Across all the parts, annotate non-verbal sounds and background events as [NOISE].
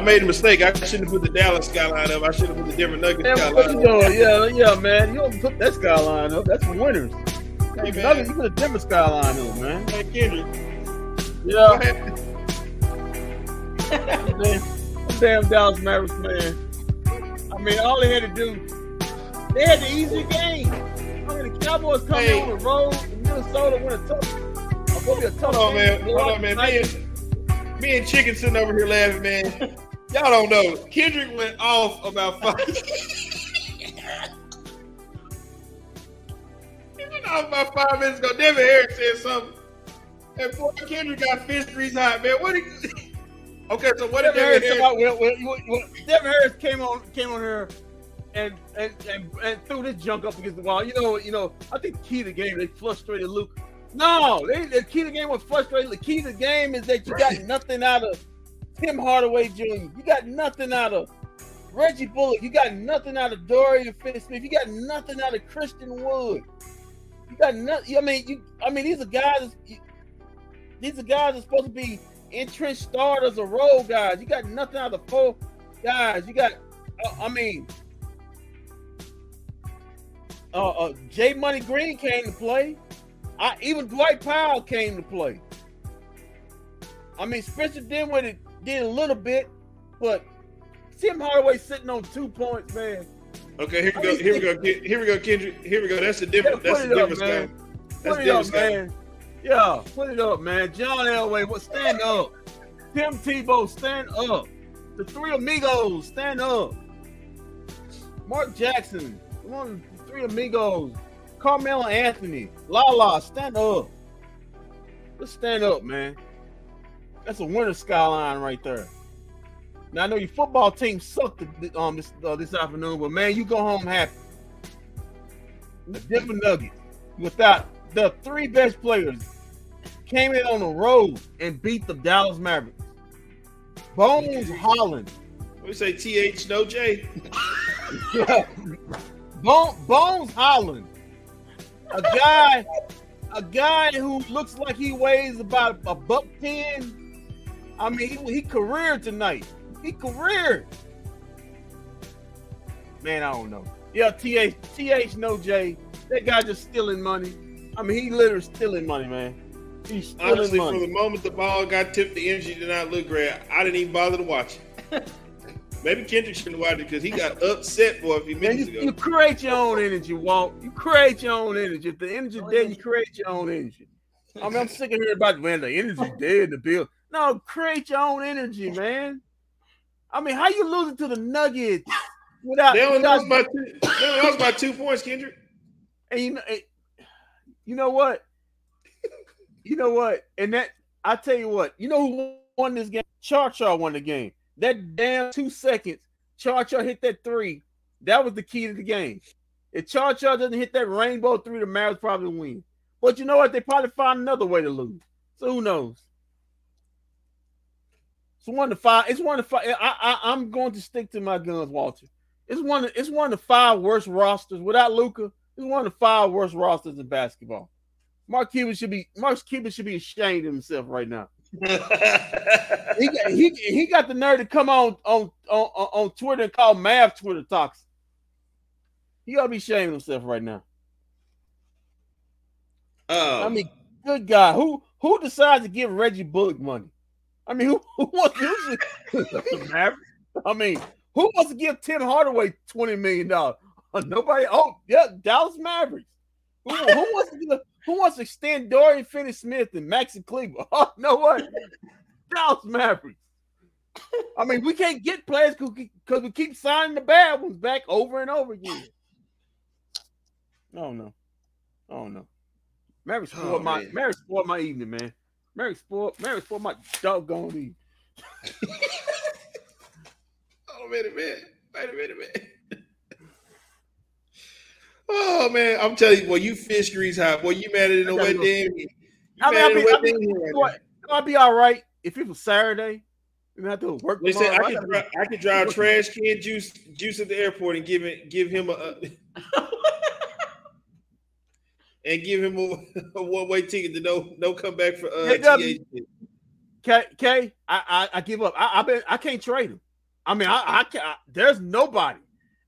I made a mistake. I shouldn't have put the Dallas skyline up. I should have put the Denver Nuggets what skyline you up. doing? Yeah, yeah, man. You don't put that skyline up. That's for winners. Hey, Hey, man. you put a Denver skyline up, man. Hey, Kendrick, Yeah, what happened? [LAUGHS] damn, Dallas Mavericks, man. I mean, all they had to do, they had the easy game. I mean, the Cowboys come Hey. on the road, and Minnesota win a tough. I'm gonna be a tough Hold on, man. Hold on, man. Me and, me and Chicken sitting over here laughing, man. Y'all don't know. Kendrick went off about [LAUGHS] five. he went off about five minutes ago. Devin Harris said something. And boy, Kendrick got fish grease hot, man. What did he... [LAUGHS] Okay, so what did Devin Devin Harris, Harris... come out with, with, with, with- Devin Harris came on came on here and and, and and threw this junk up against the wall. You know, you know. I think the key to the game they frustrated Luke. No, they, the key to the game was frustrated. The key to the game is that you got nothing out of Tim Hardaway Jr. You got nothing out of Reggie Bullock. You got nothing out of Dorian Finney-Smith. You got nothing out of Christian Wood. You got nothing. I mean, you. I mean, these are guys. These are guys are supposed to be entrenched starters or role guys. You got nothing out of the four guys. You got, uh, I mean, uh, uh, J Money Green came to play. I, even Dwight Powell came to play. I mean, Spencer Dinwiddie did a little bit, but Tim Hardaway sitting on two points, man. Okay, here we go. Here we go. Here we go, Kendrick. Here we go. That's the difference. Yeah, That's the difference, man. guy. That's Put it up, guy. man. Yeah, put it up, man. John Elway, what? Stand up. Tim Tebow, stand up. The three amigos, stand up. Mark Jackson, come on, the three amigos. Carmelo Anthony, Lala, stand up. Let's stand up, man. That's a winter skyline right there. Now I know your football team sucked um this uh, this afternoon, but man, you go home happy. The Denver Nuggets, without the three best players, came in on the road and beat the Dallas Mavericks. Bones Hyland, Let We say TH no J. [LAUGHS] Bone, Bones Hyland, a guy, a guy who looks like he weighs about a buck ten. I mean, he, he careered tonight. He careered. Man, I don't know. Yeah, th th no J. That guy just stealing money. I mean, he literally stealing money, man. He's stealing Honestly, money. from the moment the ball got tipped, the energy did not look great. I didn't even bother to watch it. [LAUGHS] Maybe Kendrick shouldn't watch it because he got upset for a few Man, you, minutes you create your own energy, Walt. You create your own energy. If the energy oh, dead, you create your own energy. I mean, I'm sick of hearing about man, the energy dead, the bill. No, create your own energy, man. I mean, how you losing to the Nuggets without, They only without lost by two. They only lost by two points, Kendrick. and you know, you know what? You know what? And that I tell you what, you know who won this game? Char Char won the game. That damn two seconds, Char Char hit that three. That was the key to the game. If Char Char doesn't hit that rainbow three, the Mavericks probably win. But you know what? They probably find another way to lose. So who knows? It's one to five. It's one to five. I, I I'm going to stick to my guns, Walter. It's one. Of, it's one of the five worst rosters without Luka. It's one of the five worst rosters in basketball. Mark Cuban should be Mark Cuban should be ashamed of himself right now. [LAUGHS] He got, he, he got the nerve to come on on on, on Twitter and call Mav Twitter toxic. He ought to be ashamed of himself right now. Oh, I mean, good guy. who who decides to give Reggie Bullock money? I mean, who, [LAUGHS] who wants who should, the Mavericks? I mean, who wants to give Tim Hardaway twenty million dollars? [LAUGHS] nobody. Oh, yeah, Dallas Mavericks. Who, who [LAUGHS] wants to give, who wants to extend Dorian Finney-Smith and Maxi Kleber? Oh, no what? Dallas Mavericks. I mean, we can't get players because we keep signing the bad ones back over and over again. Oh no, oh no. Mary spoiled Oh, my man. Mary spoiled my evening, man. Mary spoiled Mary spoiled my doggone evening. [LAUGHS] oh, wait a minute. Wait a minute, man. [LAUGHS] Oh man, I'm telling you, boy, you fish grease hot. Boy, you mad at the I wet damn. I mean, I'll be, I'll be, right? I'll be all right if it was Saturday. We have to work. They said I tomorrow. could drive, I could drive trash can juice juice at the airport and give it give him a, a [LAUGHS] and give him a, [LAUGHS] a one way ticket to no no come back for uh. TH. K, K I, I, I give up. I, I been, I can't trade him. I mean, I, I can't. I, there's nobody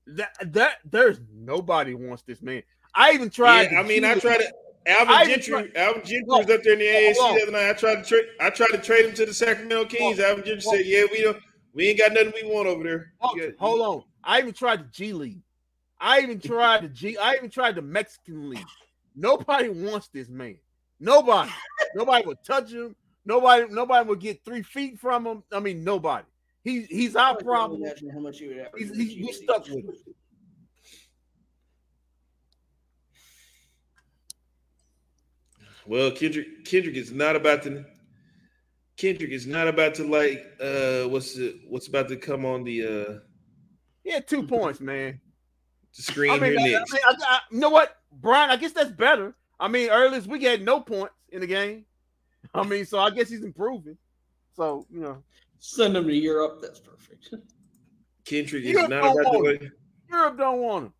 that that there's nobody wants this man. I even tried. Yeah, I mean, I tried to. Alvin Gentry, tried, Alvin Gentry was up there in the AAC the other night. I tried to trade. I tried to trade him to the Sacramento Kings. Alvin Gentry said, "Yeah, we don't, we ain't got nothing we want over there." Hold, got, hold on. I even tried the G League. I even tried the G. I even tried the Mexican League. Nobody wants this man. Nobody. nobody will touch him. Nobody. Nobody will get three feet from him. I mean, nobody. He's he's our problem. How much you would he's, he's, we stuck with him. Well, Kendrick Kendrick is not about to Kendrick is not about to like uh what's it what's about to come on the uh Yeah, two points, man. To screen I mean, here I, next. I, I, I, you know what, Brian? I guess that's better. I mean, earlier we had no points in the game. I mean, so I guess he's improving. So you know, send him to Europe. That's perfect. Kendrick is not about to. Europe don't want him.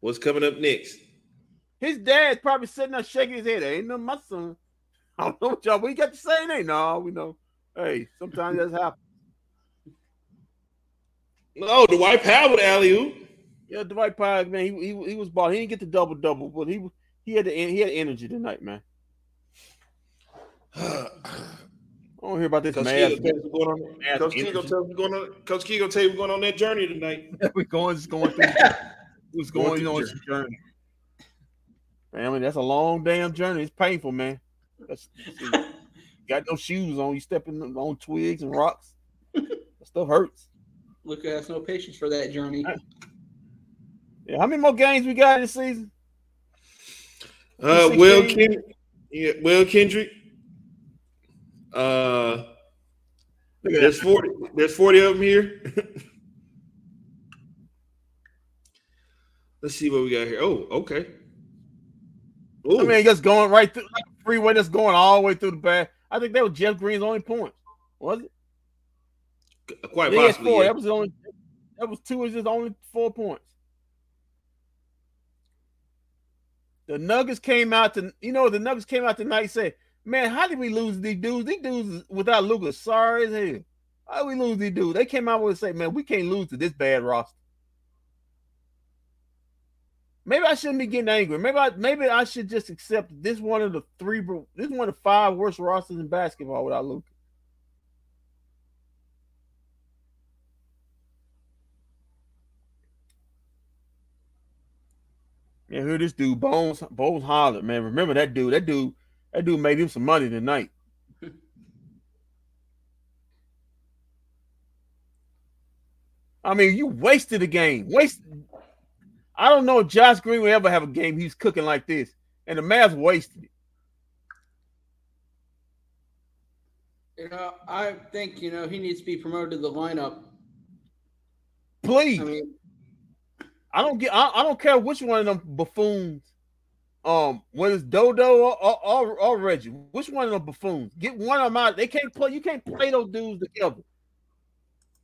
What's coming up next? His dad's probably sitting there shaking his head. Ain't no my son. [LAUGHS] I don't know what y'all. We got to say ain't no. We know. Hey, sometimes that's happen. No, the Dwight Powell with alley oop. Yeah, Dwight Powell, man, he, he he was ball. He didn't get the double double, but he he had the he had energy tonight, man. [SIGHS] I don't hear about this Coach math. Kigo going on, Coach Kigo tell me going on. Coach Kigo tell you we're going on that journey tonight. [LAUGHS] we're going, just going through. Who's going, going on this journey? Man, I mean, that's a long damn journey. It's painful, man. That's, [LAUGHS] got no shoes on. You stepping on twigs and rocks. [LAUGHS] that stuff hurts. Luka has no patience for that journey. Yeah, how many more games we got this season? Uh, Will Kendrick. Yeah, Will Kendrick. Uh, there's forty. There's forty of them here. [LAUGHS] Let's see what we got here. Oh, okay. Ooh. I mean, just going right through like freeway, that's going all the way through the back. I think that was Jeff Green's only point, was it? Quite yeah, possibly. Four. Yeah. That was only. That was two. Is just only four points. The Nuggets came out to you know the Nuggets came out tonight. Said, "Man, how did we lose these dudes? These dudes without Lucas, sorry as hell. How did we lose these dudes?" They came out with say, "Man, we can't lose to this bad roster." Maybe I shouldn't be getting angry. Maybe I maybe I should just accept this one of the three this one of the five worst rosters in basketball without Luka. Yeah, who this dude Bones Bones Hyland, man. Remember that dude? That dude, that dude made him some money tonight. [LAUGHS] I mean, you wasted the game. Waste I don't know if Josh Green will ever have a game he's cooking like this. And the Mavs wasted it. You know, I think, you know, he needs to be promoted to the lineup. Please. I, mean, I don't get I, I, don't care which one of them buffoons. Um, whether it's Dodo or, or, or, Reggie, which one of them buffoons? Get one of them out. They can't play, you can't play those dudes together.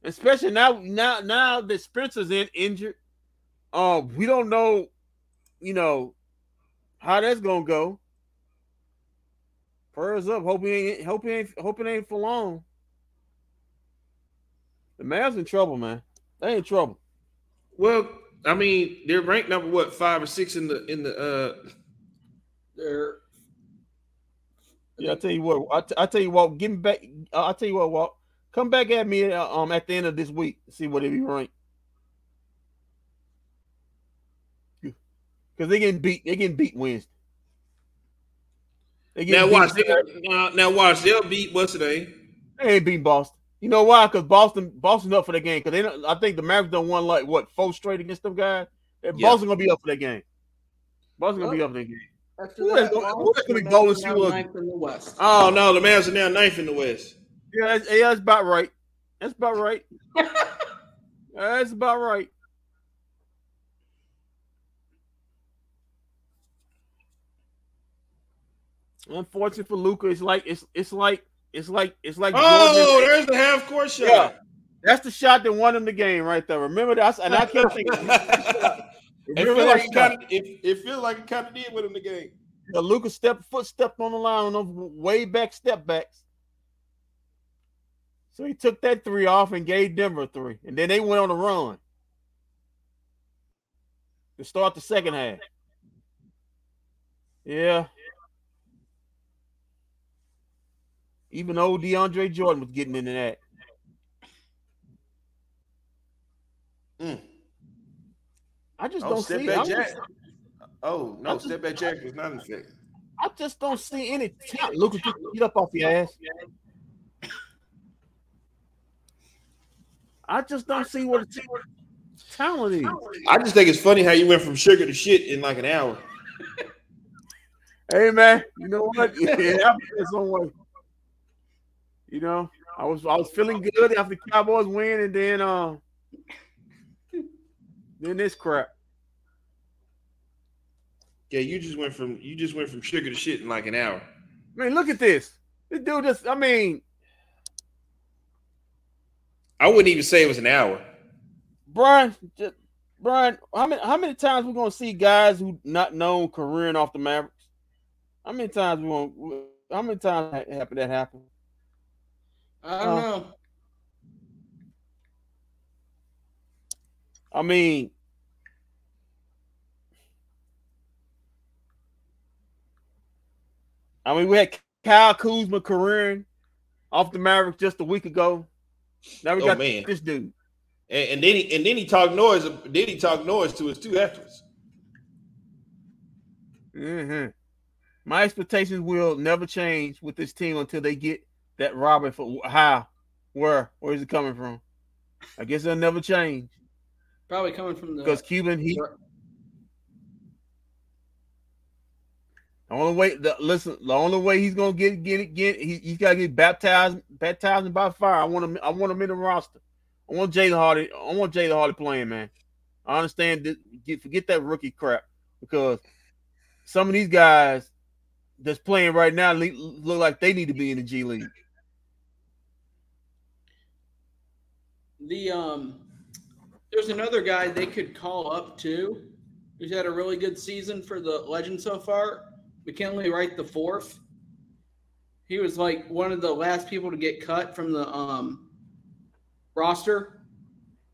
Especially now, now, now that Spencer's in injured. Um, we don't know, you know, how that's gonna go. Prayers up. Hope he ain't. Hope he ain't. Hope it ain't for long. The Mavs in trouble, man. They in trouble. Well, I mean, they're ranked number what five or six in the in the. uh They're. Yeah, I tell you what. I, t- I tell you what. Give me back. Uh, I tell you what. Walt, come back at me uh, um at the end of this week. See what it be ranked. because they getting beat. They getting beat Wednesday. Now watch. They, uh, now watch. They'll beat what's today? They ain't beat Boston. You know why? Because Boston, Boston up for the game. Because they, don't, I think the Mavericks done won like what four straight against them guys. Yeah. Boston gonna be up for that game. Boston gonna well, be up for that game. Who is going to be golden ninth in the West? Oh no, the Mavs are now ninth in the West. Yeah, that's, yeah, that's about right. That's about right. [LAUGHS] that's about right. Unfortunate for Luka, it's like it's it's like it's like it's like. Oh, there's the half court shot. Yeah, that's the shot that won him the game right there. Remember that? And I kept thinking. it [LAUGHS] feels like it, kinda, it, it feels like it kind of did with him the game. Yeah, Luka stepped foot stepped on the line on those way back step backs. So he took that three off and gave Denver three, and then they went on a run to start the second half. Yeah. Even old DeAndre Jordan was getting into that. Mm. I just Oh, don't see. back just- Oh no, just- step back Jack was not in. I just don't see any talent. Lucas, get, get up off your ass. I just don't see what the talent is. I just think it's funny how you went from sugar to shit in like an hour. Hey man, you know what? It happens in some way. You know, I was I was feeling good after the Cowboys win, and then uh, then this crap. Yeah, you just went from you just went from sugar to shit in like an hour. I mean, look at this. This dude just. I mean, I wouldn't even say it was an hour. Brian, just, Brian, how many how many times we gonna see guys who not known careering off the Mavericks? How many times we gonna? How many times ha- happen that happen? I don't Uh, know. I mean, I mean, we had Kyle Kuzma careering off the Mavericks just a week ago. Now we Oh, got man. this dude. And, and then he and then he talked noise. Then he talked noise to us too afterwards. hmm My expectations will never change with this team until they get that Robin for how, where, where is it coming from? I guess it'll never change Probably coming from the because Cuban he the only way the listen the only way he's gonna get get it get he, he's gotta get baptized baptized by fire. I want him I want him in the roster. I want Jaden Hardy. I want Jaden Hardy playing, man. I understand that get forget that rookie crap because some of these guys that's playing right now look like they need to be in the G League. The um there's another guy they could call up too who's had a really good season for the legend so far mckinley wright the fourth. He was like one of the last people to get cut from the um roster.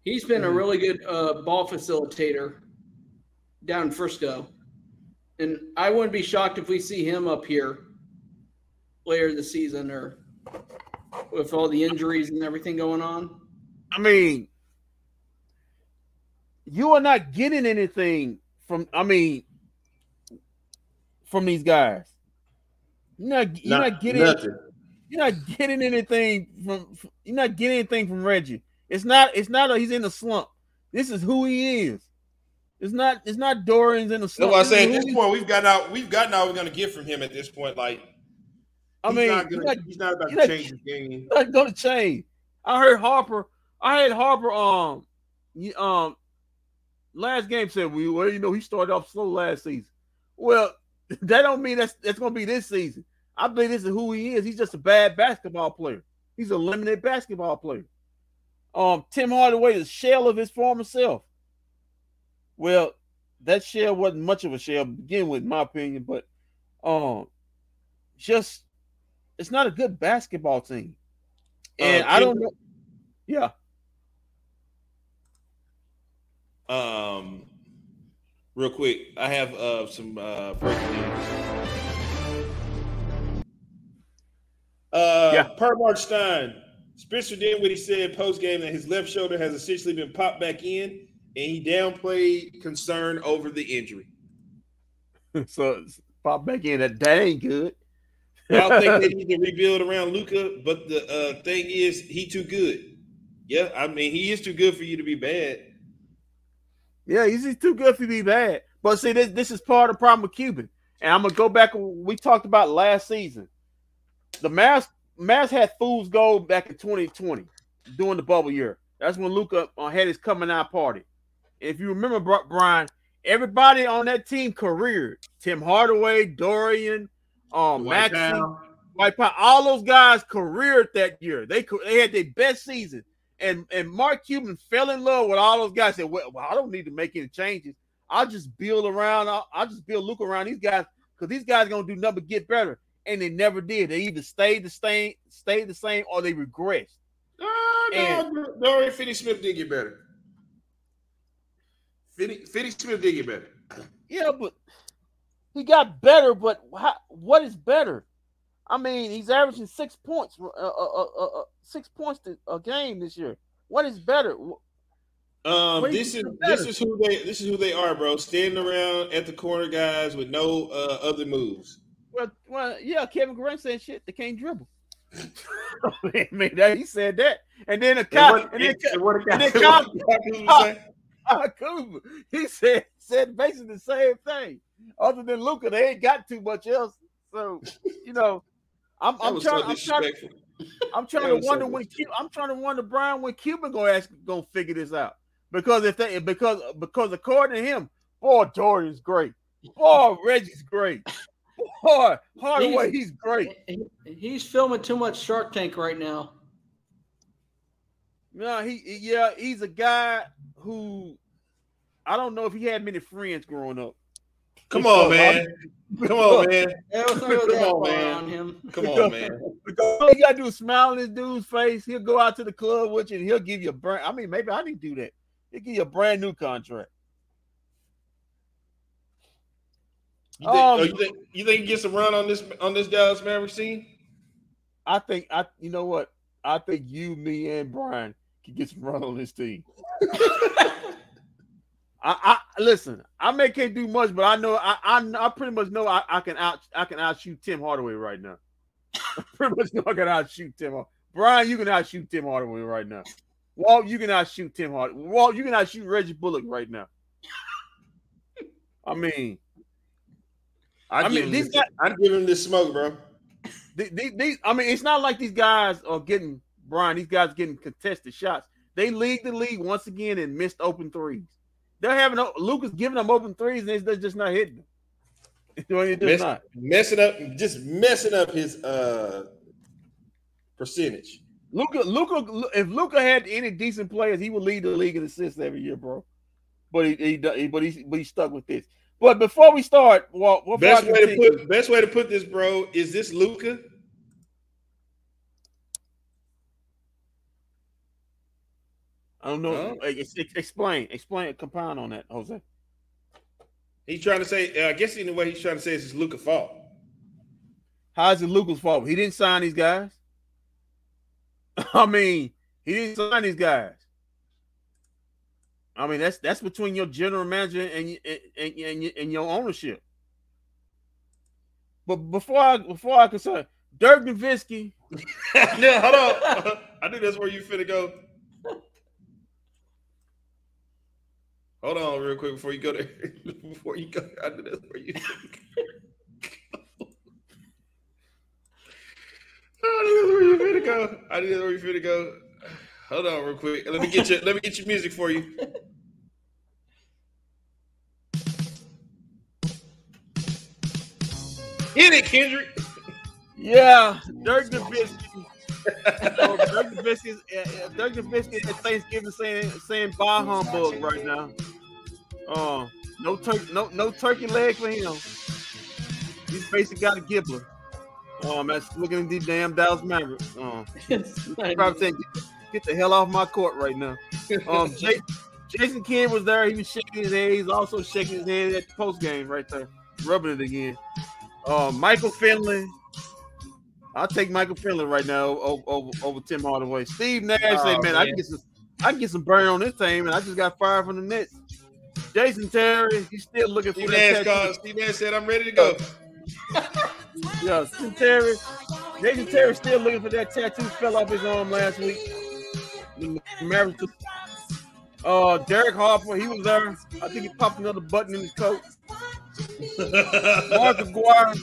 He's been a Mhm. really good uh, ball facilitator down in frisco. And i wouldn't be shocked if we see him up here later this season or with all the injuries and everything going on I mean, you are not getting anything from. I mean, from these guys. You're not. You're not, getting. nothing. You're not getting anything from. You're not getting anything from Reggie. It's not. It's not. A, he's in a slump. This is who he is. It's not. It's not Dorian's in a That's slump. why I say at this point we've gotten out. We've gotten all we're gonna get from him at this point. Like I he's mean, not gonna, not- he's not about to not- change his game. not gonna change. I heard Harper. I had Harper. Um, um, last game said we well, you know, he started off slow last season. Well, [LAUGHS] that don't mean that's that's gonna be this season. I believe this is who he is. He's just a bad basketball player. He's a limited basketball player. Um, Tim Hardaway is a shell of his former self. Well, that shell wasn't much of a shell to begin with, in my opinion, but um, just it's not a good basketball team. And Uh, I don't know. Yeah. Um, real quick, I have uh some uh breaking news. Uh, Yeah. per Marc Stein, Spencer Dinwiddie said post game that his left shoulder has essentially been popped back in, and he downplayed concern over the injury. [LAUGHS] so pop back in. That dang good. I don't think they [LAUGHS] need to rebuild around Luka, but the uh, thing is, he too good. Yeah, I mean, he is too good for you to be bad. Yeah, he's he's too good to be bad. But see, this this is part of the problem with Cuban. And I'm gonna go back. We talked about last season. The Mavs Mavs had fools go back in 2020 during the bubble year. That's when Luka uh, had his coming out party. If you remember, Brian, everybody on that team careered. Tim Hardaway, Dorian, um, Town. White Pine, all those guys careered that year. They they had their best season, and and Mark Cuban fell in love with all those guys. Said, "Well, well I don't need to make any changes. I'll just build around. I'll, I'll just build Luke around these guys because these guys are gonna do nothing but get better." And they never did. They either stayed the same, stayed the same, or they regressed. And no, Dorian Finney Smith did get better. Finney, Finney Smith did get better. Yeah, but he got better. But how, what is better? I mean, he's averaging six points, uh, uh, uh, uh six points a game this year. What is better? Um, this is this is who they this is who they are, bro. Standing around at the corner, guys, with no uh, other moves. Well, well, yeah. Kevin Durant said shit. They can't dribble. [LAUGHS] I mean, that, he said that, and then a cop, and, then, and then [LAUGHS] [LAUGHS] cop, he said said basically the same thing. Other than Luka, they ain't got too much else. So you know, I'm, I'm trying. So I'm trying. I'm trying to wonder so when I'm trying to wonder Brian when Cuban gonna ask gonna figure this out because if they because because according to him, boy Dorian's great, boy Reggie's great, boy Hardaway he's, he's great. He's filming too much Shark Tank right now. No, he yeah he's a guy who I don't know if he had many friends growing up. [LAUGHS] Come on, man. Come on, man. Come on, man. Come on, man. All you gotta do is smile on this dude's face. He'll go out to the club with you and he'll give you a brand. I mean, maybe I need to do that. He'll give you a brand new contract. You think, um, oh, you think you think he gets a run on this on this Dallas Maverick scene? I think I you know what? I think you, me, and Brian can get some run on this team. [LAUGHS] [LAUGHS] I, I listen. I may can't do much, but I know I I, I pretty much know I, I can out I can outshoot Tim Hardaway right now. [LAUGHS] I pretty much know I can outshoot Tim. Brian, you can outshoot Tim Hardaway right now. Walt, you can outshoot Tim Hardaway. Walt, you can outshoot Reggie Bullock right now. I mean, I, I mean, these guys, I'm giving him this smoke, bro. These, these, I mean, it's not like these guys are getting Brian. These guys getting contested shots. They lead the league once again in missed open threes. They're having Lucas giving them open threes, and they're just not hitting them. [LAUGHS] Mess, not. Messing up, just messing up his uh percentage. Luka, Luka, if Luka had any decent players, he would lead the league in assists every year, bro. But he, he, but he, but he's stuck with this. But before we start, well, best way to put best way to put this, bro, is this Luka I don't know. Oh. Explain, explain, compound on that, Jose. He's trying to say. Uh, I guess in the way he's trying to say it's Luka's fault. How is it Luka's fault? He didn't sign these guys. [LAUGHS] I mean, he didn't sign these guys. I mean, that's that's between your general manager and and, and, and your ownership. But before I before I can say Dirk Nowitzki. [LAUGHS] yeah, hold on. [LAUGHS] I knew that's where you finna go. Hold on, real quick before you go there. [LAUGHS] before you go, I did this for you. [LAUGHS] I did this where you finna go. I did this where you to go. Hold on, real quick. Let me get you. let me get your music for you. Hit it, Kendrick. Yeah, Dirk Nowitzki. so Dirk Nowitzki, Dirk Nowitzki at Thanksgiving saying saying "Bye humbug" right now. Oh, no turkey, no no turkey leg for him. He's basically got a gibbler. Oh, man, looking at these damn Dallas Mavericks. [LAUGHS] Oh, probably saying, get, get, the hell off my court right now. Um, [LAUGHS] Jay, Jason Kidd was there. He was shaking his head. He's also shaking his head at the post game right there, rubbing it again. Uh, Michael Finley. I'll take Michael Finley right now over, over, over Tim Hardaway. Steve Nash oh, said, man, man, I can get some I can get some burn on this team, and I just got fired from the Nets. Jason Terry, he's still looking for that. Nash Steve Nash said, "I'm ready to go." [LAUGHS] yeah, Jason Terry. Jason Terry still looking for that tattoo. Fell off his arm last week. Mavericks. Uh, Derek Harper, he was there. I think he popped another button in his coat. [LAUGHS] Mark Aguirre.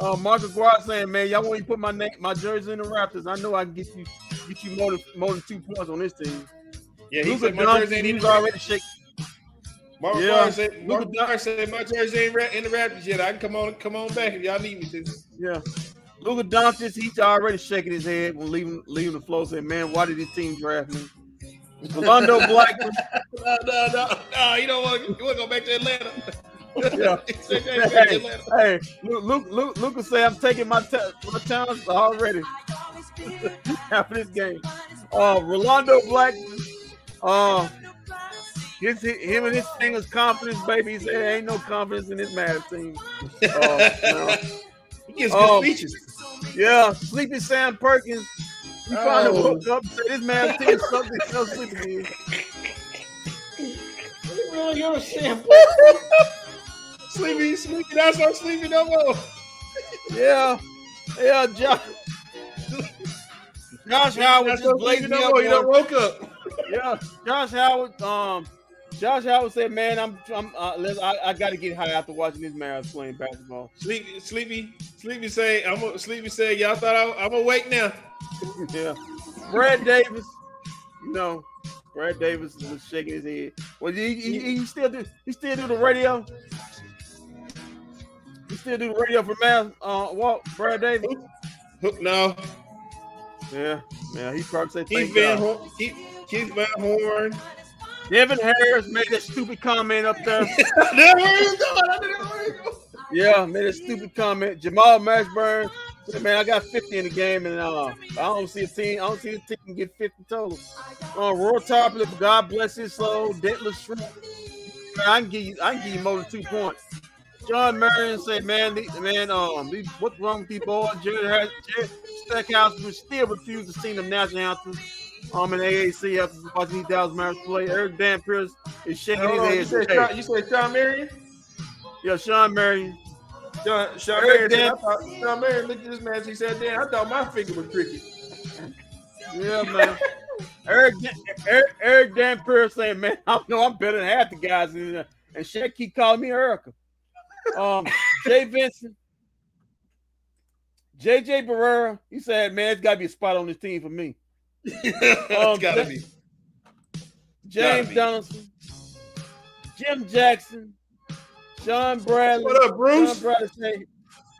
Uh, Mark Aguirre saying, "Man, y'all want me to put my name, my jersey in the Raptors? I know I can get you, get you more than more than two points on this team." Yeah, he Luka said my jersey ain't even already shaking. Mark yeah. said, Mark Luka said my jersey ain't in the Raptors yet. I can come on, come on back if y'all need me to. Yeah. Luka Doncic, he's already shaking his head when leaving leaving the floor, saying, "Man, why did this team draft me?" Rolando [LAUGHS] Black. no, no, no, no. You don't want to go back to Atlanta. yeah. [LAUGHS] hey, hey, Luke, Luke, Luke, say I'm taking my t- my chance already [LAUGHS] after this game. Uh, Rolando Black, Uh, his, him and his thing is confidence, baby. He said ain't no confidence in this Mavs team. Uh, [LAUGHS] no. He good Um, speeches. Yeah, Sleepy Sam Perkins. He finally Oh. woke up and said this Mavs team is something so sleepy. is. Really gonna sample? Sleepy, sleepy. That's not sleepy no more. Yeah, yeah, Josh. Josh Howard just blazed me up. You woke up. [LAUGHS] Yeah, Josh Howard. Um, Josh Howard said, "Man, I'm, I'm, uh, I, I got to get high after watching this Mavs playing basketball." Sleepy, sleepy, sleepy. Say, I'm. A, sleepy. Say, y'all thought I, I'm awake now. [LAUGHS] yeah, Brad Davis. No, Brad Davis was shaking his head. Well, he, he, he still do, he still do the radio. He still do the radio for Mavs. Uh, what? Brad Davis? Hook no. Yeah, yeah. He probably said, Keith "Thank Van God." Horn. Keith, Keith Van Horn. Devin Harris made a stupid comment up there. [LAUGHS] I know where you going. I know where you going. Yeah, made a stupid comment. Jamal Mashburn said, "Man, I got 50 in the game, and uh, I don't see a team. I don't see a team can get 50 total." Uh, Roy Tarpley, God bless his soul. Dentless Shrimp. Man, I can give you, I can give you more than two points. John Marion said, "Man, the, man, um, these, what's wrong with these boys?" Jared, Jared Stackhouse will still refuse to sing the national anthem. Um, in AAC after watching these Dallas Mavericks play. Eric Dampier is shaking you his head. said, Sean, you said Shawn Marion? Yeah, Shawn Marion. Sean, Marion, Dan- thought, Shawn Marion looked at this man. He said, "Damn, I thought my finger was tricky." Yeah, man. [LAUGHS] Eric, Eric, Eric Dampier saying, "Man, I know I'm better than half the guys in there." And Shaq keep calling me Erica. Um, [LAUGHS] Jay Vincent, JJ Barea, he said, "Man, it's got to be a spot on this team for me." [LAUGHS] Um, it's gotta Ja- be. James be. Donaldson, Jim Jackson, Shawn Bradley. What up, Sean Bruce? Bradley say,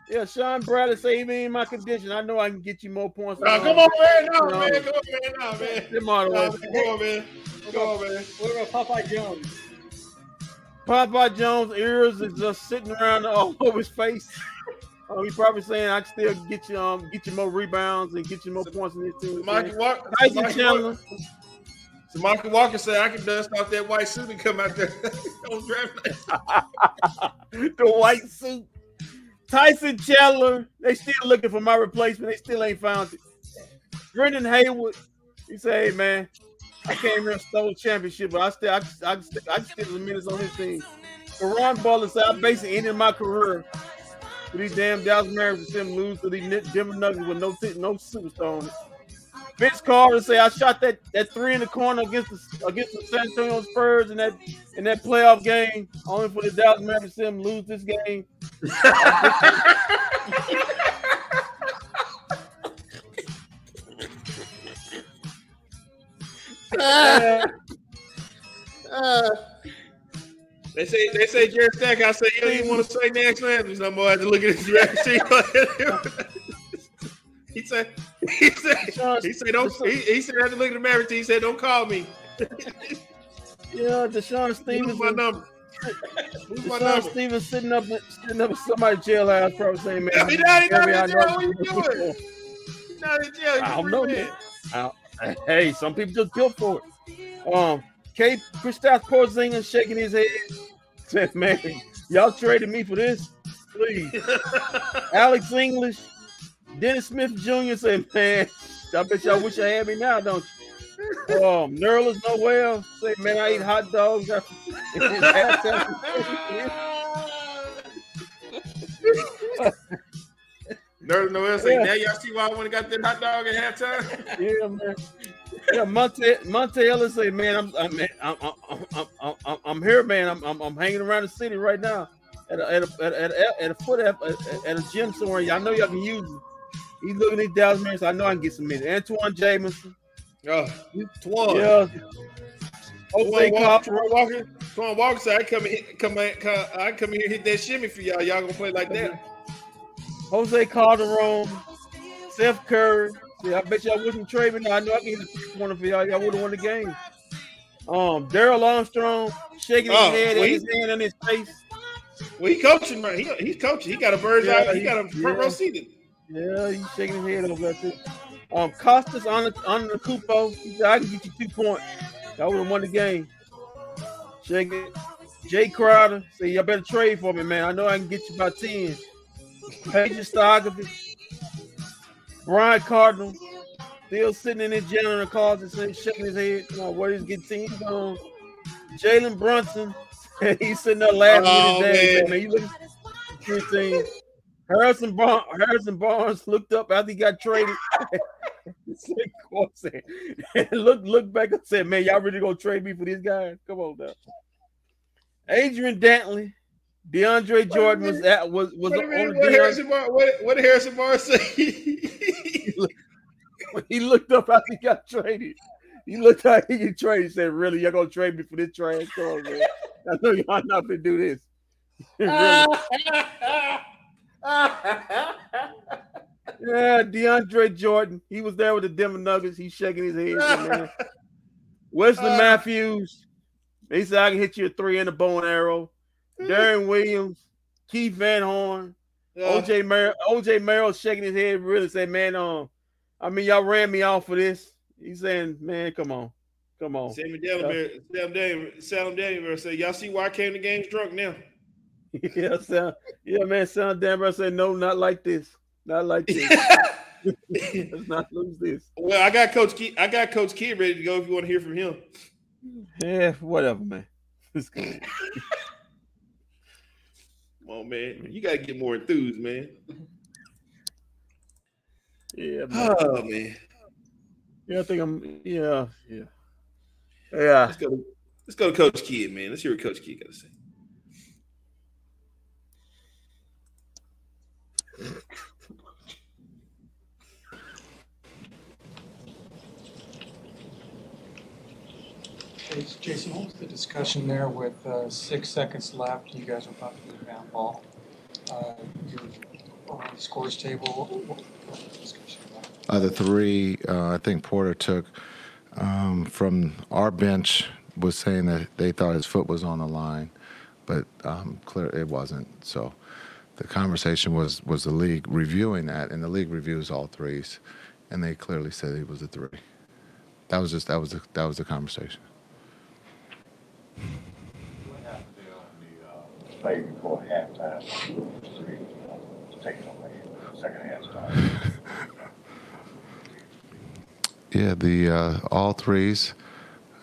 "Yeah, Shawn Bradley say, even in my condition, I know I can get you more points." Nah, come on, man. No, No. man. Come on, man. No, man. Them all Nah, man. Come on, man. Come on, man. What about Popeye Jones? Popeye Jones' ears is just sitting around all [LAUGHS] over his face. Oh, he probably saying I can still get you um get you more rebounds and get you more points in this team. Mikey Walker. Tyson Mikey Chandler. So Michael Walker said I can dust off that white suit and come out there [LAUGHS] on draft night. [LAUGHS] the white suit. Tyson Chandler. They still looking for my replacement. They still ain't found it. Brendan Haywood. He said, "Hey man, I came here and stole championship, but I still I, I, I, I still the minutes on his team." Ron Butler said, "I basically ended my career with these damn Dallas Mavericks and them lose to these Denver Nuggets with no no superstar on it." Vince Carter say, "I shot that, that three in the corner against the against the San Antonio Spurs in that in that playoff game, only for the Dallas Mavericks to see them lose this game." [LAUGHS] Uh, uh. They say they say Jared Stack. I say you don't even want to say national anthems no more. I had to look at his draft sheet. [LAUGHS] he said he said he said don't he, he said I had to look at the Mavericks. He said don't call me. [LAUGHS] Yeah, Deshaun Stevens. my number. Lose my Deshaun number. Stevens sitting up sitting up in somebody's jailhouse, probably saying, "Man, [LAUGHS] he not- he not in jail. know- What you doing? He's not in jail. I don't know. I- hey, some people just built for it. Um, K. Kristaps Porzingis shaking his head, said, [LAUGHS] "Man, y'all traded me for this, please." [LAUGHS] Alex English, Dennis Smith Jr. said, "Man, I bet y'all wish I had me now, don't you?" Um, Nerlens Noel say, "Man, I eat hot dogs." [LAUGHS] after- Nerds Noel say, Yeah. now y'all see why I went and got that hot dog at halftime? yeah, man. Yeah, Monte Monta Ellis say, "Man, I'm I'm I'm I'm, I'm, I'm, I'm here, man. I'm, I'm I'm hanging around the city right now at a at a at a, at a, at a foot at, at, at a gym somewhere. Y'all know y'all can use it. He's looking at these Dallas Mavericks. I know I can get some minutes. Antoine Jamison. Oh, Twan. Yeah. Jose Walker, Carter. Walker, Twan Walker said, I come in, come in, come, I come here hit that shimmy for y'all. Y'all gonna play like that? Jose Calderon. Seth Curry. Yeah, I bet y'all wouldn't trade me. I know I can hit the pointer for y'all. Y'all would have won the game. Um, Darrell Armstrong shaking his Oh, head, well, and his hand in his face. Well, he coaching, man. He, he's coaching. He got a bird's Yeah, eye. He he- got a front yeah. row seat. Yeah, he's shaking his head over there. Um, Costas on the on the Cupo. He said, "I can get you two points. I would have won the game." Shake it. Jae Crowder say, "Y'all better trade for me, man. I know I can get you by ten. Peja Stojakovic, Brian Cardinal, still sitting in his janitor closet, saying, shaking his head. Come on, what is getting teams on? Jalen Brunson, [LAUGHS] he's sitting there laughing oh, with his oh, dad. Man. man, you look at team. Harrison Barnes, Harrison Barnes looked up after he got traded. [LAUGHS] look, look back and said, "Man, y'all really gonna trade me for this guy? Come on now." Adrian Dantley, DeAndre Jordan was at was was what, what Harrison Barnes, what, what did Harrison Barnes say? he, [LAUGHS] looked, he looked up after he got traded. He looked out he get traded. He said, "Really, y'all gonna trade me for this trash? Man. I know y'all not gonna do this." [LAUGHS] yeah, DeAndre Jordan. He was there with the Denver Nuggets. He's shaking his head. Man. [LAUGHS] Wesley uh, Matthews. He said, "I can hit you a three and a bow and arrow." [LAUGHS] Deron Williams, Keith Van Horn, yeah. OJ Merrill. OJ Merrill shaking his head, really said, "Man, um, I mean, y'all ran me off for this." He's saying, "Man, come on, come on." Sammy Dalembert, Sam Sam Daniel say, "Y'all see why I came to games drunk now." [LAUGHS] yeah, Sam, yeah, man. Sam Denver said, "No, not like this, not like this. [LAUGHS] Let's not lose this." Well, I got Coach Key. I got Coach Key ready to go. If you want to hear from him. Yeah, whatever, man. Come on, man. You gotta get more enthused, man. Yeah. Man. Oh man. Yeah, I think I'm. Yeah, yeah, yeah. Let's go. To, let's go to Coach Kidd, man. Let's hear what Coach Kidd got to say. Jason, what was the discussion there with uh, six seconds left? You guys are about to move down ball. Uh, you're on the scores table. What, was the discussion about? Uh, the three, uh, I think Porter took um, from our bench was saying that they thought his foot was on the line, but um, clear it wasn't. So the conversation was was the league reviewing that, and the league reviews all threes, and they clearly said he was a three. That was just that was the, that was the conversation. Half. [LAUGHS] Yeah, the uh, all threes,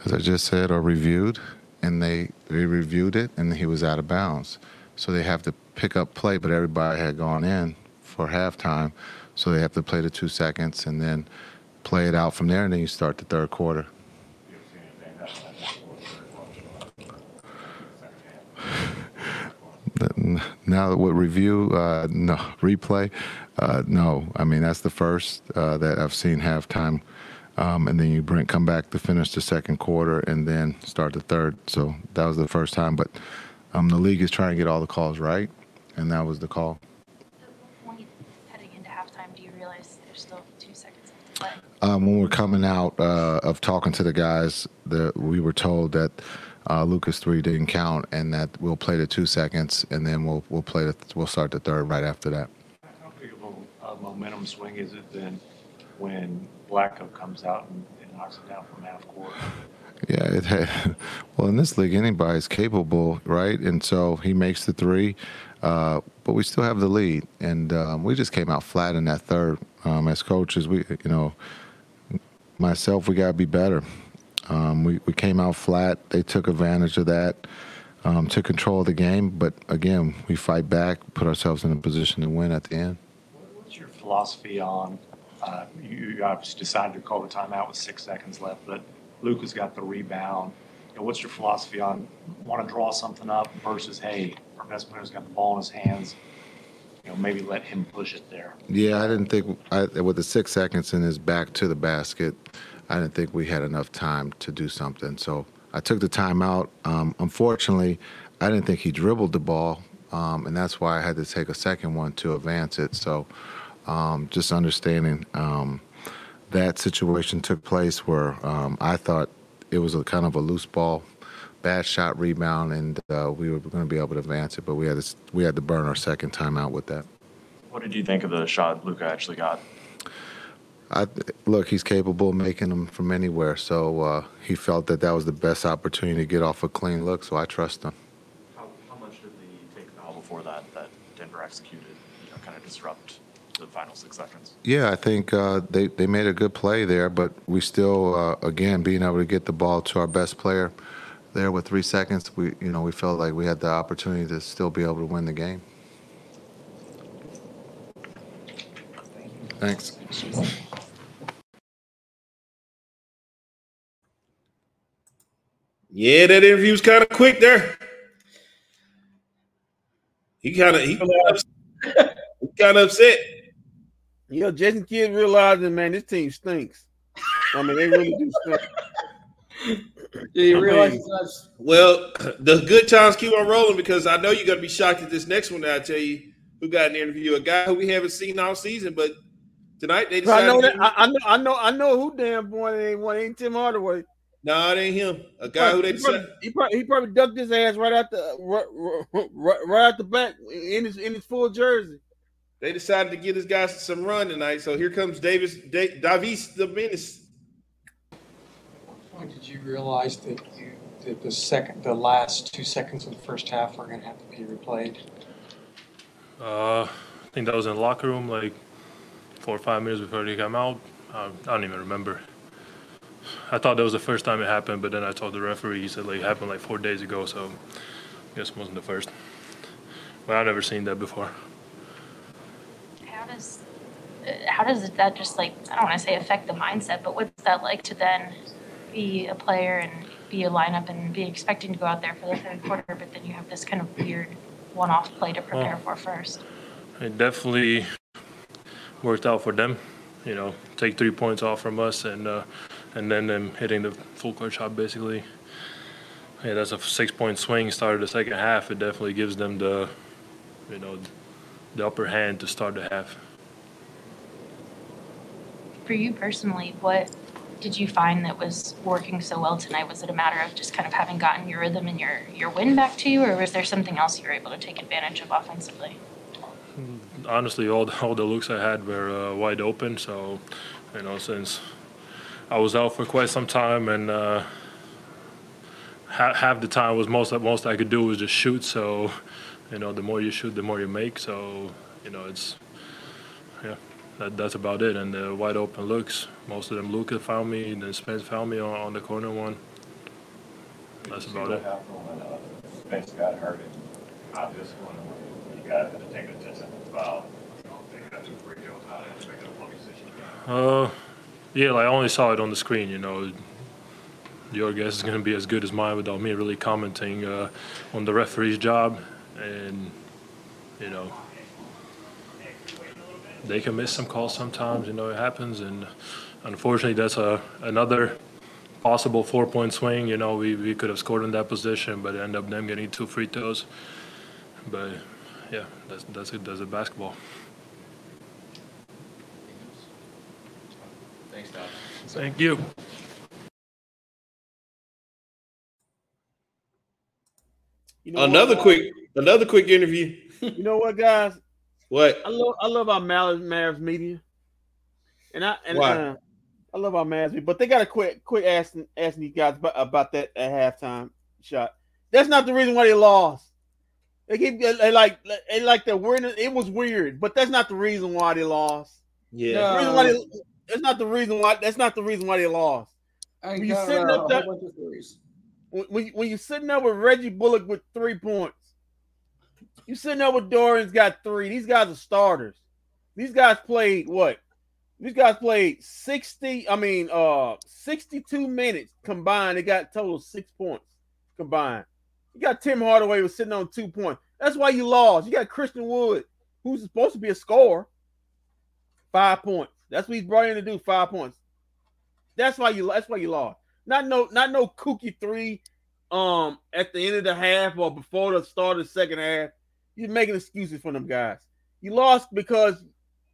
as I just said, are reviewed, and they they reviewed it, and he was out of bounds. So they have to pick up play, but everybody had gone in for halftime, so they have to play the two seconds and then play it out from there, and then you start the third quarter. Now that with review, uh, no replay, uh, no. I mean that's the first uh, that I've seen halftime, um, and then you bring come back to finish the second quarter and then start the third. So that was the first time, but um, the league is trying to get all the calls right, and that was the call. heading into halftime, do you realize there's still two seconds to? Um, when we're coming out uh, of talking to the guys, the, we were told that uh, Luka's three didn't count, and that we'll play the two seconds, and then we'll we'll play the we'll start the third right after that. How big of a momentum swing is it then when Blacko comes out and, and knocks it down from half court? [LAUGHS] Yeah, it had, [LAUGHS] well in this league anybody's capable, right? And so he makes the three, uh, but we still have the lead, and um, we just came out flat in that third. Um, as coaches, we you know myself, we got to be better. Um, we, we came out flat. They took advantage of that, um, took control of the game. But again, we fight back, put ourselves in a position to win at the end. What's your philosophy on? Uh, you obviously decided to call the timeout with six seconds left, but Luka's got the rebound. You know, what's your philosophy on want to draw something up versus hey, our best player's got the ball in his hands? You know, maybe let him push it there. Yeah, I didn't think I, with the six seconds in his back to the basket. I didn't think we had enough time to do something. So I took the time out. Um, unfortunately, I didn't think he dribbled the ball, um, and that's why I had to take a second one to advance it. So um, just understanding um, that situation took place where um, I thought it was a kind of a loose ball, bad shot rebound, and uh, we were going to be able to advance it, but we had to, we had to burn our second timeout with that. What did you think of the shot Luka actually got? I look, he's capable of making them from anywhere. So uh, he felt that that was the best opportunity to get off a clean look. So I trust him. How, how much did the take foul before that that Denver executed, you know, kind of disrupt the final six seconds? Yeah, I think uh, they they made a good play there, but we still uh, again being able to get the ball to our best player there with three seconds. We you know we felt like we had the opportunity to still be able to win the game. Thanks. Yeah, that interview was kind of quick there. He kind of he kind of [LAUGHS] upset. You know, Jason Kidd realizing, man, this team stinks. I mean, they really do stink. Do you realize mean- Well, [CLEARS THROAT] the good times keep on rolling because I know you're gonna be shocked at this next one that I tell you who got an interview. A guy who we haven't seen all season, but tonight they I decided. know to that. I, I know. I know. I know who damn boy it ain't one. Ain't Tim Hardaway. No, it ain't him. A guy who they he, probably, decided. he, probably, he probably ducked his ass right out the right, right, right out the back in his in his full jersey. They decided to give this guy some run tonight. So here comes Davis da- Davis the Menace. When did you realize that you, that the second, the last two seconds of the first half were gonna have to be replayed? Uh, I think that was in the locker room, like four or five minutes before they came out. I, I don't even remember. I thought that was the first time it happened, but then I told the referee, he said like it happened like four days ago, so I guess it wasn't the first. But I've never seen that before. How does how does that just like I don't want to say affect the mindset, but what's that like to then be a player and be a lineup and be expecting to go out there for the third quarter, but then you have this kind of weird one-off play to prepare for first. It definitely worked out for them. You know, take three points off from us, and uh, and then them hitting the full court shot basically. Yeah, that's a six-point swing. Started the second half. It definitely gives them the, you know, the upper hand to start the half. For you personally, what did you find that was working so well tonight? Was it a matter of just kind of having gotten your rhythm and your your win back to you, or was there something else you were able to take advantage of offensively? honestly, all the, all the looks I had were uh, wide open. So, you know, since I was out for quite some time, and uh, ha- half the time was most most I could do was just shoot. So, you know, the more you shoot, the more you make. So, you know, it's yeah, that, that's about it. And the wide open looks, most of them Luka found me, and then Spence found me on, on the corner one. That's about it. Spence got hurt and how this one, you got to take a ten second foul. Uh, yeah, like I only saw it on the screen. You know, your guess is going to be as good as mine without me really commenting uh, on the referee's job, and you know, they can miss some calls sometimes. You know, it happens, and unfortunately, that's a another possible four-point swing. You know, we, we could have scored in that position, but ended up them getting two free throws. But yeah, that's that's it. That's it. Basketball. Thanks, Doc. Thank you. You know Another what, quick, another quick interview. [LAUGHS] You know what, guys? What? I love I love our Mavs, Mavs media, and I and uh, I love our Mavs media, but they got to quit quit asking asking these guys about, about that at halftime shot. That's not the reason why they lost. They keep they like they like the weird. It was weird, but that's not the reason why they lost. Yeah. The reason why they, that's not the reason why. That's not the reason why they lost. I You sitting up there- bunch of threes. When when, when you're sitting there with Reggie Bullock with three points, you sitting there with Dorian's got three. These guys are starters. These guys played what? These guys played 60, I mean, uh 62 minutes combined. They got total six points combined. You got Tim Hardaway was sitting on two points. That's why you lost. You got Christian Wood, who's supposed to be a scorer. Five points. That's what he's brought in to do. Five points. That's why you that's why you lost. Not no not no kooky three um at the end of the half or before the start of the second half. You're making excuses for them guys. You lost because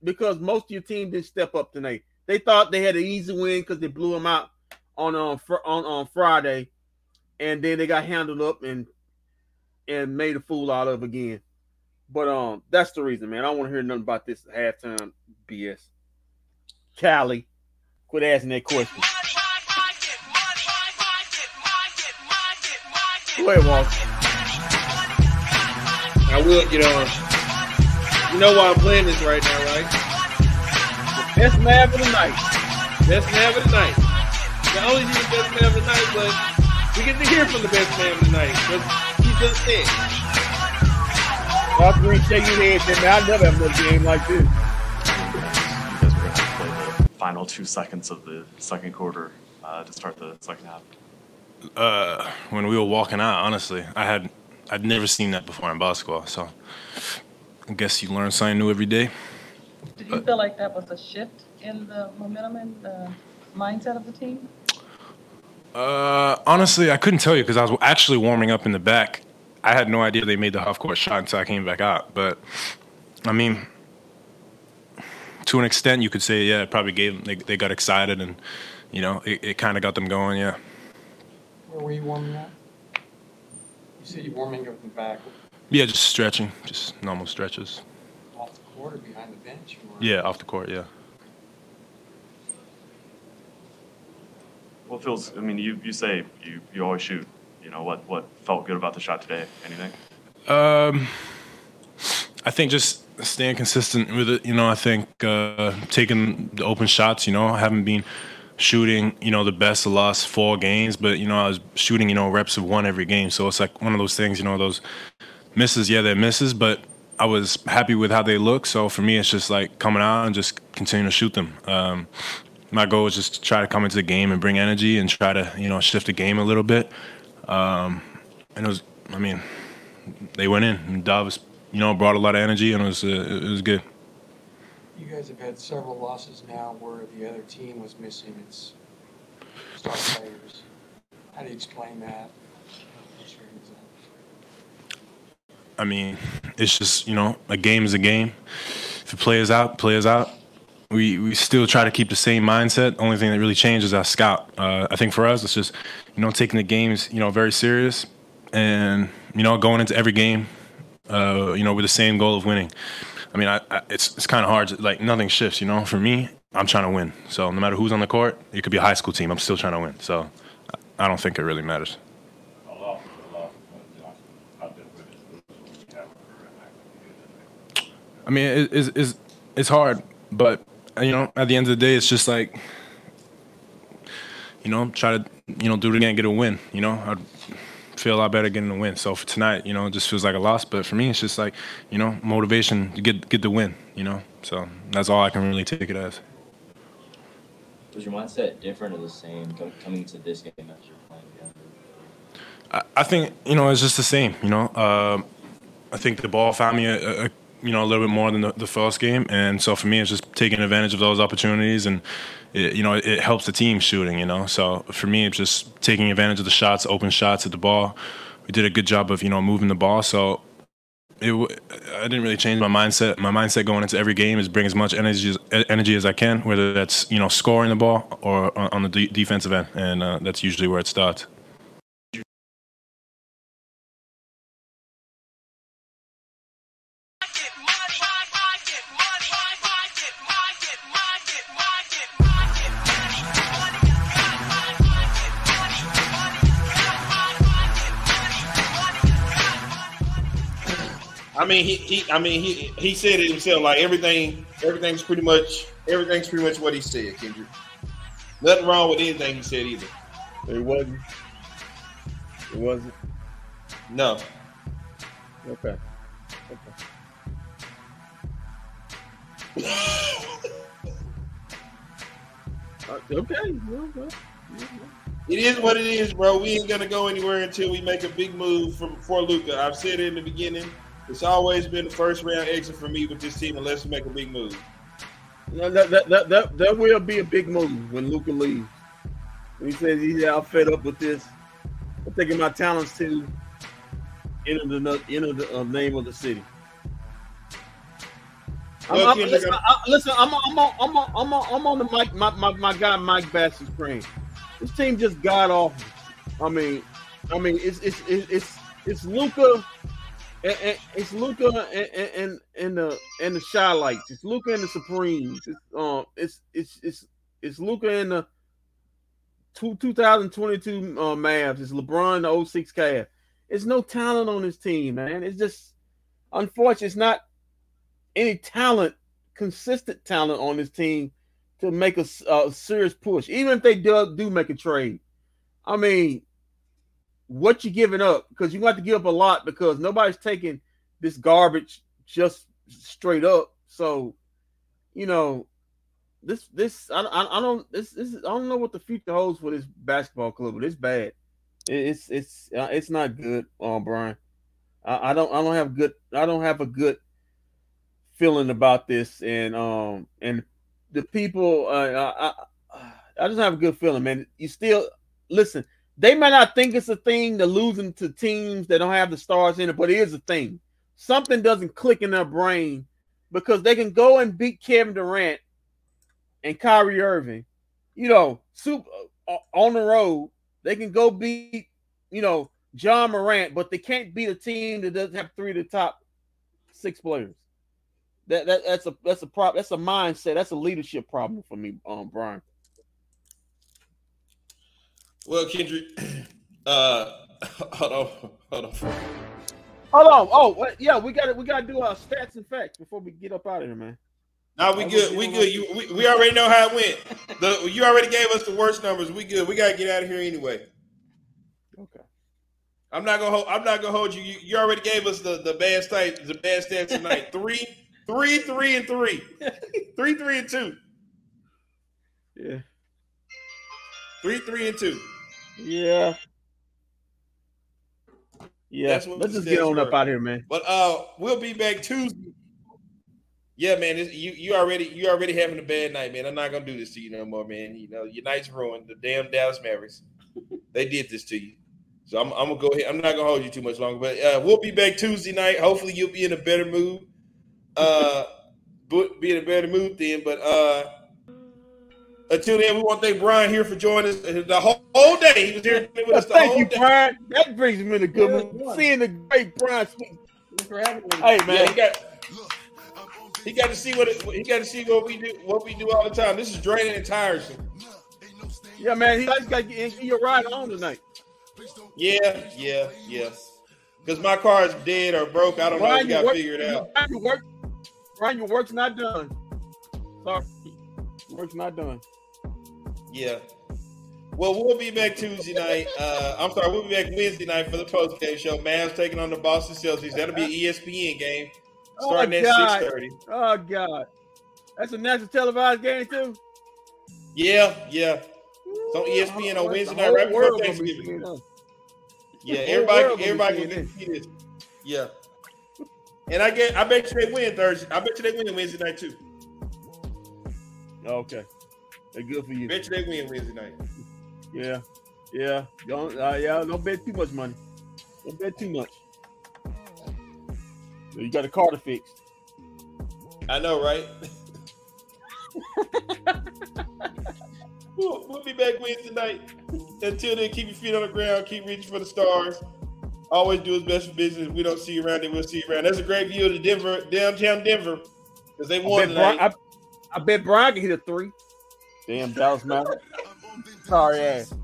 because most of your team didn't step up tonight. They thought they had an easy win because they blew them out on um fr- on on Friday, and then they got handled up and and made a fool out of again. But um, that's the reason, man. I don't want to hear nothing about this halftime BS. Cali, Quit asking that question. Go ahead, Walter. I will get on. You know why I'm playing this right now, right? Best man of the night. Best man of the night. Not only is he the best man of the night, but we get to hear from the best man of the night. Because he's just there. Y'all three shake your head, man. I never have no game like this. Final two seconds of the second quarter uh, to start the second half. uh, when we were walking out, honestly, I had I'd never seen that before in basketball. So I guess you learn something new every day. Did you feel like that was a shift in the momentum and the mindset of the team? Uh, honestly, I couldn't tell you because I was actually warming up in the back. I had no idea they made the half court shot until I came back out. But I mean, to an extent, you could say, yeah, it probably gave them. They, they got excited and you know it, it kind of got them going. Yeah. Where were you warming up? You said you're warming up in the back, Yeah, just stretching, just normal stretches. off the court or behind the bench? or- Yeah, off the court. Yeah. What feels? I mean, you you say you you always shoot. You know what what felt good about the shot today? Anything? Um, I think just staying consistent with it. You know, I think uh, taking the open shots. You know, I haven't been shooting. You know, the best the last four games, but you know, I was shooting. You know, reps of one every game. So it's like one of those things. You know, those misses. Yeah, they're misses, but I was happy with how they look. So for me, it's just like coming out and just continuing to shoot them. Um, my goal is just to try to come into the game and bring energy and try to you know shift the game a little bit. Um, and it was, I mean, they went in. And you know, brought a lot of energy, and it was uh, it was good. You guys have had several losses now where the other team was missing its star players. How do you explain that? What's your reason? I mean, it's just you know, a game is a game. If it plays out, players out. We we still try to keep the same mindset. Only thing that really changes is our scout. Uh, I think for us, it's just you know taking the games you know very serious, and you know going into every game, uh, you know with the same goal of winning. I mean, I, I, it's it's kind of hard. To, like nothing shifts. You know, for me, I'm trying to win. So no matter who's on the court, it could be a high school team. I'm still trying to win. So I don't think it really matters. I mean, it, it's, it's it's hard, but you know, at the end of the day, it's just like, you know, try to you know do it again, get a win. You know, I'd feel a lot better getting a win. So for tonight, you know, it just feels like a loss. But for me, it's just like you know, motivation to get get the win. You know, so that's all I can really take it as. Was your mindset different or the same coming to this game as you're playing? I, I think you know it's just the same. You know, um, I think the ball found me a, a you know a little bit more than the, the first game, and so for me, it's just taking advantage of those opportunities, and it, you know it, helps the team shooting. You know, so for me, it's just taking advantage of the shots, open shots at the ball. We did a good job of you know moving the ball, so. It, I didn't really change my mindset. My mindset going into every game is bring as much energy as, energy as I can, whether that's you know scoring the ball or on, on the de- defensive end, and uh, that's usually where it starts. Mean, he, he I mean, he he said it himself. Like everything, everything's pretty much everything's pretty much what he said, Kendrick. Nothing wrong with anything he said either. It wasn't. It wasn't. No. Okay. Okay. [LAUGHS] Uh, okay. It is what it is, bro. We ain't gonna go anywhere until we make a big move from for Luka. I've said it in the beginning. It's always been the first round exit for me with this team unless we make a big move. No, that, that, that, that, that will be a big move when Luka leaves. When he says he's out fed up with this, I'm taking my talents to enter the enter the uh, name of the city. I'm, I'm- listen, I, listen, I'm on, I'm on, I'm on, I'm on, I'm on the mic. My, my, my guy Mike Bass is praying. This team just got off. I mean, I mean, it's it's it's it's, it's Luka. And, and it's Luka and, and and and the and the shy lights. It's Luka and the Supremes. It's um it's it's it's It's Luka in the two, 2022 uh, Mavs. It's LeBron the 06 Cavs. It's no talent on this team, man. It's just unfortunate. It's not any talent, consistent talent on this team to make a serious push. Even if they do, do make a trade, I mean, what you giving up? Because you got to give up a lot because nobody's taking this garbage just straight up. So, you know, this this I, I, I don't this this is, I don't know what the future holds for this basketball club, but it's bad. It- It's it's uh, it's not good, um, Brian. I, I don't I don't have good I don't have a good feeling about this, and um and the people uh, I, I I just have a good feeling, man. You still listen. They might not think it's a thing to losing to teams that don't have the stars in it, but it is a thing. Something doesn't click in their brain because they can go and beat Kevin Durant and Kyrie Irving, you know, super uh, on the road. They can go beat, you know, Ja Morant, but they can't beat a team that doesn't have three of the top six players. That, that that's a that's a problem. That's a mindset. That's a leadership problem for me, um, Brian. Well, Kendrick, [CLEARS THROAT] uh, [LAUGHS] hold on, hold on. Hold on. Oh, what- yeah, we got to we got to do our stats and facts before we get up out of here, man. No, we good. We good. You, we, we already know how it went. [LAUGHS] The, you already gave us the worst numbers. We good. We gotta get out of here anyway. Okay. I'm not gonna hold. I'm not gonna hold you. You, you already gave us the the bad stats. The bad stats tonight. [LAUGHS] three, three, three, and three. three, three, and two. Yeah. Three, three, and two. Yeah. Yeah. Let's just get on up out here, man. But uh, we'll be back Tuesday. Yeah, man, you you already you already having a bad night, man. I'm not gonna do this to you no more, man. You know your night's ruined. The damn Dallas Mavericks, they did this to you. So I'm, I'm gonna go ahead. I'm not gonna hold you too much longer, but uh, we'll be back Tuesday night. Hopefully, you'll be in a better mood. Uh, [LAUGHS] be in a better mood then. But uh, until then, we want to thank Brian here for joining us the whole, whole day. He was here with us the Thank you, day. Brian. That brings me in a good Yeah, mood. Seeing the great Brian speak. Thanks for having me. Hey, man. Yeah, he got he got to see what it, he got to see what we do what we do all the time. This is draining and tiresome. Yeah, man. he's got to get your ride on tonight. Yeah, yeah, yeah. Because my car is dead or broke. I don't know. We Brian, got your to figure it out. Brian, your work, Brian, your work's not done. Sorry, work's not done. Yeah. Well, we'll be back Tuesday night. Uh, I'm sorry, we'll be back Wednesday night for the post game show. Mavs taking on the Boston Celtics. That'll be an ESPN game starting oh, at six thirty. Oh God, that's a national televised game too. Yeah, yeah. It's on ESPN on Wednesday night, right before be Thanksgiving. us. Yeah, everybody, be everybody can see this. Yeah. And I get, I bet you they win Thursday. I bet you they win Wednesday night too. Okay, they're good for you. Bet you they win Wednesday night. Yeah, yeah. Don't, uh, yeah. Don't bet too much money. Don't bet too much. You got a car to fix. I know, right? [LAUGHS] we'll, we'll be back Wednesday night. Until then, keep your feet on the ground. Keep reaching for the stars. Always do his best for business. If we don't see you around, then we'll see you around. That's a great view of the Denver, downtown Denver, because they I won bet, Brian, tonight. I, I bet Brian can hit a three. Damn Dallas Mavericks. Sorry ass.